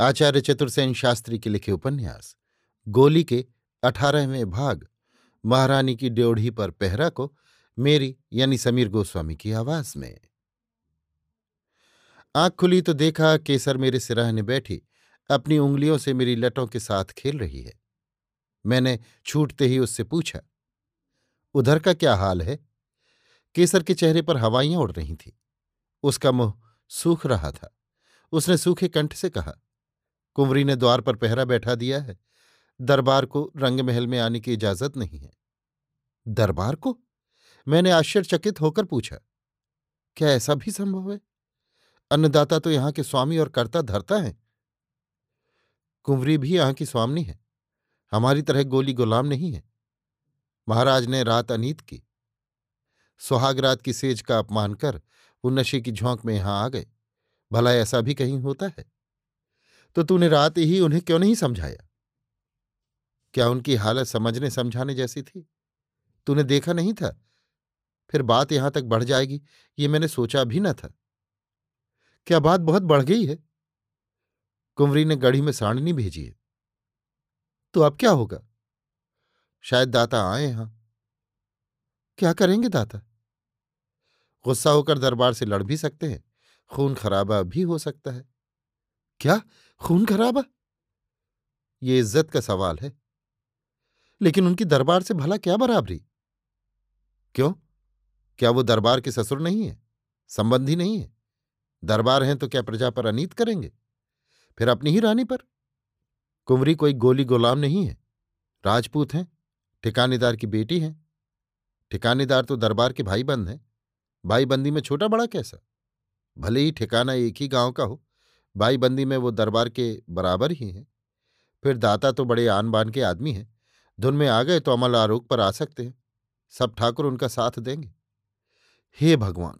आचार्य चतुर्सेन शास्त्री के लिखे उपन्यास, गोली के अठारहवें भाग, महारानी की ड्योढ़ी पर पहरा को मेरी यानी समीर गोस्वामी की आवाज़ में। आँख खुली तो देखा केसर मेरे सिराहने बैठी, अपनी उंगलियों से मेरी लटों के साथ खेल रही है। मैंने छूटते ही उससे पूछा, उधर का क्या हाल है? केसर के चेहरे पर हवाइयाँ उड़ रही थीं। उसका मुँह सूख रहा था। उसने सूखे कंठ से कहा कुंवरी ने द्वार पर पहरा बैठा दिया है। दरबार को रंगमहल में आने की इजाज़त नहीं है। दरबार को? मैंने आश्चर्यचकित होकर पूछा। क्या ऐसा भी संभव है? अन्नदाता तो यहाँ के स्वामी और कर्ता धरता है। कुंवरी भी यहाँ की स्वामनी है। हमारी तरह गोली गुलाम नहीं है। महाराज ने रात अनीत की। सुहागरात की सेज का अपमान कर वो नशे की झोंक में यहाँ आ गए। भला ऐसा भी कहीं होता है? तो तूने रात ही उन्हें क्यों नहीं समझाया? क्या उनकी हालत समझने समझाने जैसी थी? तूने देखा नहीं था? फिर बात यहाँ तक बढ़ जाएगी, ये मैंने सोचा भी न था। क्या बात बहुत बढ़ गई है? कुंवरी ने गढ़ी में साड़नी भेजी है। तो अब क्या होगा? शायद दाता आए यहाँ। क्या करेंगे दाता? गुस्सा होकर दरबार से लड़ भी सकते हैं, खून खराबा भी हो सकता है। क्या? खून खराबा ये इज़्ज़त का सवाल है। लेकिन उनकी दरबार से भला क्या बराबरी? क्यों? क्या वो दरबार के ससुर नहीं है? संबंधी नहीं है? दरबार हैं तो क्या प्रजा पर अनीत करेंगे? फिर अपनी ही रानी पर। कुंवरी कोई गोली गुलाम नहीं है। राजपूत हैं, ठिकानेदार की बेटी हैं। ठिकानेदार तो दरबार के भाई बंद हैं। भाई बंदी में छोटा बड़ा कैसा? भले ही ठिकाना एक ही गाँव का हो। भाई बंदी में वो दरबार के बराबर ही हैं। फिर दाता तो बड़े आन बान के आदमी हैं। धुन में आ गए तो अमल आरोग पर आ सकते हैं। सब ठाकुर उनका साथ देंगे। हे भगवान,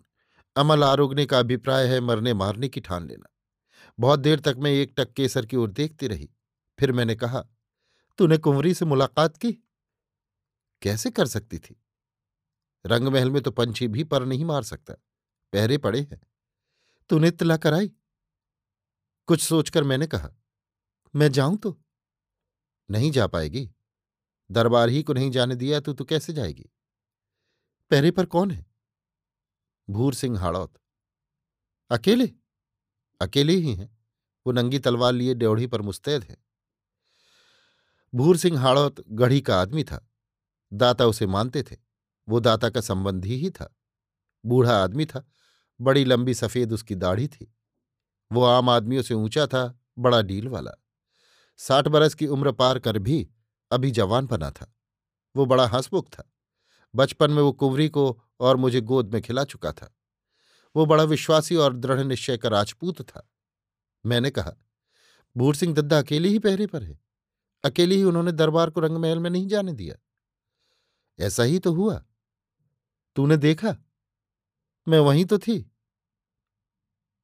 अमल आरोगने का अभिप्राय है मरने मारने की ठान लेना। बहुत देर तक मैं एक टक केसर की ओर देखती रही। फिर मैंने कहा, तूने कुंवरी से मुलाकात की? कैसे कर सकती थी? रंगमहल में तो पंछी भी पर नहीं मार सकता। पहरे पड़े हैं। तूने इतला कराई? कुछ सोचकर मैंने कहा, मैं जाऊँ तो? नहीं जा पाएगी। दरबार ही को नहीं जाने दिया तो तू कैसे जाएगी? पहरे पर कौन है? भूर सिंह हाड़ौत। अकेले? अकेले ही हैं। वो नंगी तलवार लिए ड्योढ़ी पर मुस्तैद है। भूर सिंह हाड़ौत गढ़ी का आदमी था। दाता उसे मानते थे। वो दाता का संबंधी ही था। बूढ़ा आदमी था। बड़ी लंबी सफ़ेद उसकी दाढ़ी थी। वो आम आदमियों से ऊँचा था, बड़ा डील वाला। साठ बरस की उम्र पार कर भी अभी जवान बना था। वो बड़ा हंसमुख था। बचपन में वो कुंवरी को और मुझे गोद में खिला चुका था। वो बड़ा विश्वासी और दृढ़ निश्चय का राजपूत था। मैंने कहा भूर सिंह दद्दा अकेले ही पहरे पर है। अकेले ही उन्होंने दरबार को रंगमहल में नहीं जाने दिया। ऐसा ही तो हुआ। तूने देखा? मैं वहीं तो थी।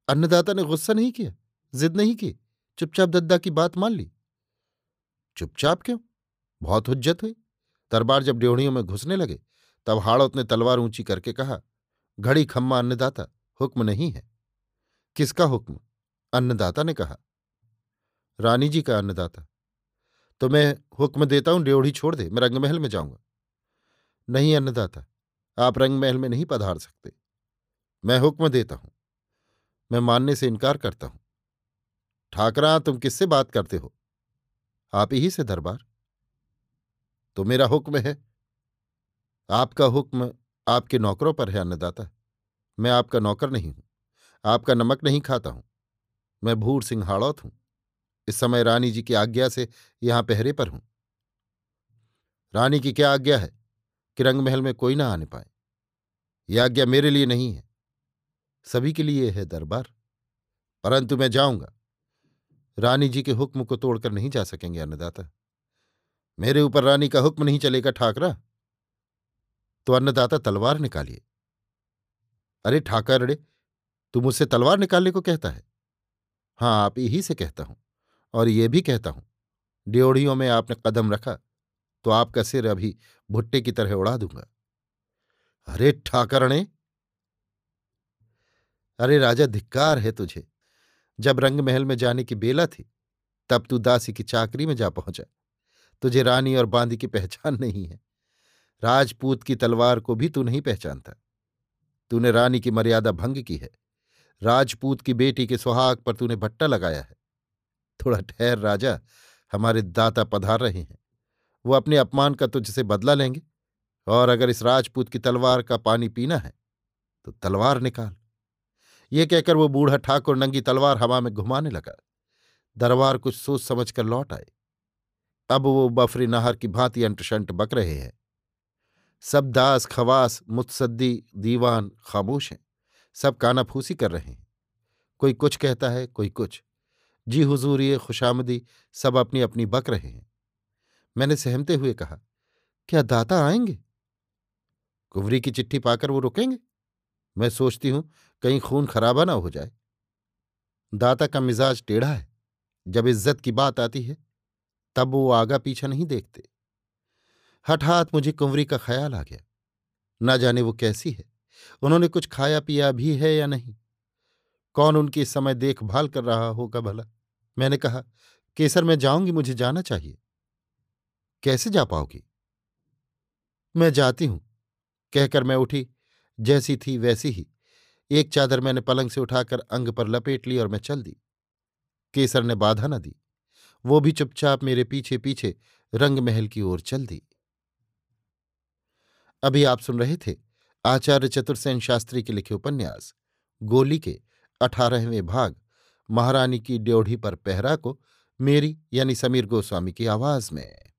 अन्नदाता ने गुस्सा नहीं किया, जिद नहीं की, चुपचाप दद्दा की बात मान ली। चुपचाप क्यों? बहुत हुज्जत हुई। दरबार जब ड्योढ़ियों में घुसने लगे, तब हाड़ौत ने तलवार ऊँची करके कहा, घड़ी खम्मा अन्नदाता, हुक्म नहीं है। किसका हुक्म? अन्नदाता ने कहा। रानी जी का अन्नदाता। तो मैं हुक्म देता हूँ ड्योढ़ी छोड़ दे, मैं रंगमहल में जाऊँगा। नहीं अन्नदाता, आप रंगमहल में नहीं पधार सकते। मैं हुक्म देता हूँ। मैं मानने से इनकार करता हूँ। ठाकरा, तुम किससे बात करते हो? आप ही से, दरबार। तो मेरा हुक्म है। आपका हुक्म आपके नौकरों पर है, अन्नदाता। मैं आपका नौकर नहीं हूँ। आपका नमक नहीं खाता हूँ। मैं भूर सिंह हाड़ौत हूँ। इस समय रानी जी की आज्ञा से यहाँ पहरे पर हूँ। रानी की क्या आज्ञा है कि रंग महल में कोई ना आने पाए? यह आज्ञा मेरे लिए नहीं है। सभी के लिए है दरबार। परंतु मैं जाऊँगा। रानी जी के हुक्म को तोड़कर नहीं जा सकेंगे, अन्नदाता। मेरे ऊपर रानी का हुक्म नहीं चलेगा, ठाकरा। तो अन्नदाता, तलवार निकालिए। अरे ठाकरड़े तू मुझसे तलवार निकालने को कहता है? हाँ आप यही से कहता हूँ, और ये भी कहता हूँ। ड्योढ़ियों में आपने कदम रखा तो आपका सिर अभी भुट्टे की तरह उड़ा दूँगा। अरे, ठाकरणे! अरे राजा, धिक्कार है तुझे। जब रंग महल में जाने की बेला थी, तब तू दासी की चाकरी में जा पहुँचा। तुझे रानी और बांदी की पहचान नहीं है। राजपूत की तलवार को भी तू नहीं पहचानता। तूने रानी की मर्यादा भंग की है। राजपूत की बेटी के सुहाग पर तूने भट्टा लगाया है। थोड़ा ठहर राजा, हमारे दाता पधार रहे हैं। वो अपने अपमान का तुझसे बदला लेंगे। और अगर इस राजपूत की तलवार का पानी पीना है तो तलवार निकाल। ये कहकर वो बूढ़ा ठाकुर नंगी तलवार हवा में घुमाने लगा। दरबार कुछ सोच समझ कर लौट आए। अब वो बफरी नहर की भांति अंटशंट बक रहे हैं। सब दास, खवास, मुत्सद्दी, दीवान खामोश हैं। सब कानाफूसी कर रहे हैं। कोई कुछ कहता है, कोई कुछ। जी हुजूर, ये खुशामदी सब अपनी अपनी बक रहे हैं। मैंने सहमते हुए कहा, क्या दाता आएँगे? कुंवरी की चिट्ठी पाकर वो रुकेंगे? मैं सोचती हूँ, कहीं खून खराबा ना हो जाए। दाता का मिजाज टेढ़ा है। जब इज़्ज़त की बात आती है, तब वो आगा पीछा नहीं देखते। हठात मुझे कुंवरी का ख्याल आ गया। ना जाने वो कैसी है। उन्होंने कुछ खाया पिया भी है या नहीं? कौन उनकी इस समय देखभाल कर रहा होगा भला? मैंने कहा, केसर मैं जाऊँगी, मुझे जाना चाहिए। कैसे जा पाओगी? मैं जाती हूँ। कहकर मैं उठी जैसी थी वैसी ही। एक चादर मैंने पलंग से उठाकर अंग पर लपेट ली और मैं चल दी। केसर ने बाधा न दी। वो भी चुपचाप मेरे पीछे पीछे रंग महल की ओर चल दी। अभी आप सुन रहे थे आचार्य चतुर्सेन शास्त्री के लिखे उपन्यास, गोली के अठारहवें भाग, महारानी की ड्योढ़ी पर पहरा को मेरी यानी समीर गोस्वामी की आवाज़ में।